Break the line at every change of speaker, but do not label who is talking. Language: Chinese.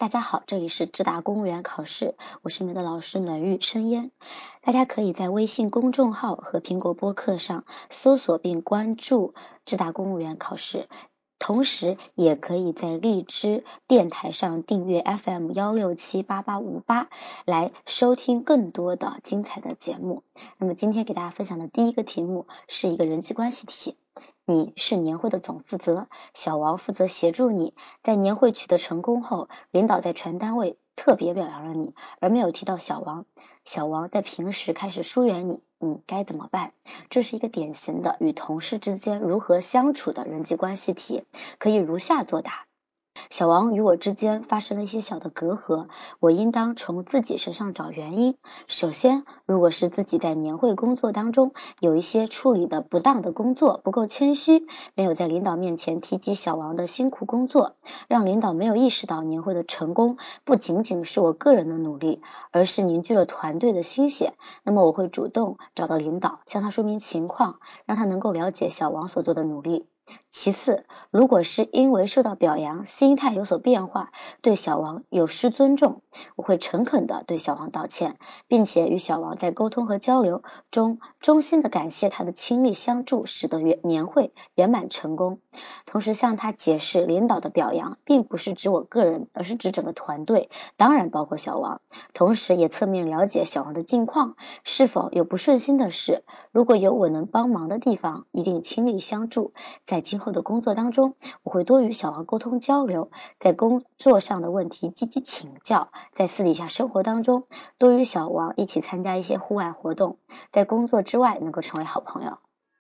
大家好，这里是智达公务员考试，我是你们的老师暖玉生烟。大家可以在微信公众号和苹果播客上搜索并关注智达公务员考试，同时也可以在荔枝电台上订阅 FM 幺六七八八五八来收听更多的精彩的节目。那么今天给大家分享的第一个题目是一个人际关系题。你是年会的总负责，小王负责协助你。在年会取得成功后，领导在全单位特别表扬了你，而没有提到小王。小王在平时开始疏远你，你该怎么办？这是一个典型的与同事之间如何相处的人际关系题，可以如下作答。小王与我之间发生了一些小的隔阂，我应当从自己身上找原因。首先，如果是自己在年会工作当中有一些处理的不当的工作，不够谦虚，没有在领导面前提及小王的辛苦工作，让领导没有意识到年会的成功不仅仅是我个人的努力，而是凝聚了团队的心血，那么我会主动找到领导，向他说明情况，让他能够了解小王所做的努力。其次，如果是因为受到表扬，心态有所变化，对小王有失尊重，我会诚恳的对小王道歉，并且与小王在沟通和交流中，衷心的感谢他的倾力相助，使得圆年会圆满成功。同时向他解释，领导的表扬并不是指我个人，而是指整个团队，当然包括小王。同时也侧面了解小王的近况，是否有不顺心的事，如果有我能帮忙的地方，一定倾力相助。在今后的工作当中，我会多与小王沟通交流，在工作上的问题积极请教，在私底下生活当中多与小王一起参加一些户外活动，在工作之外能够成为好朋友。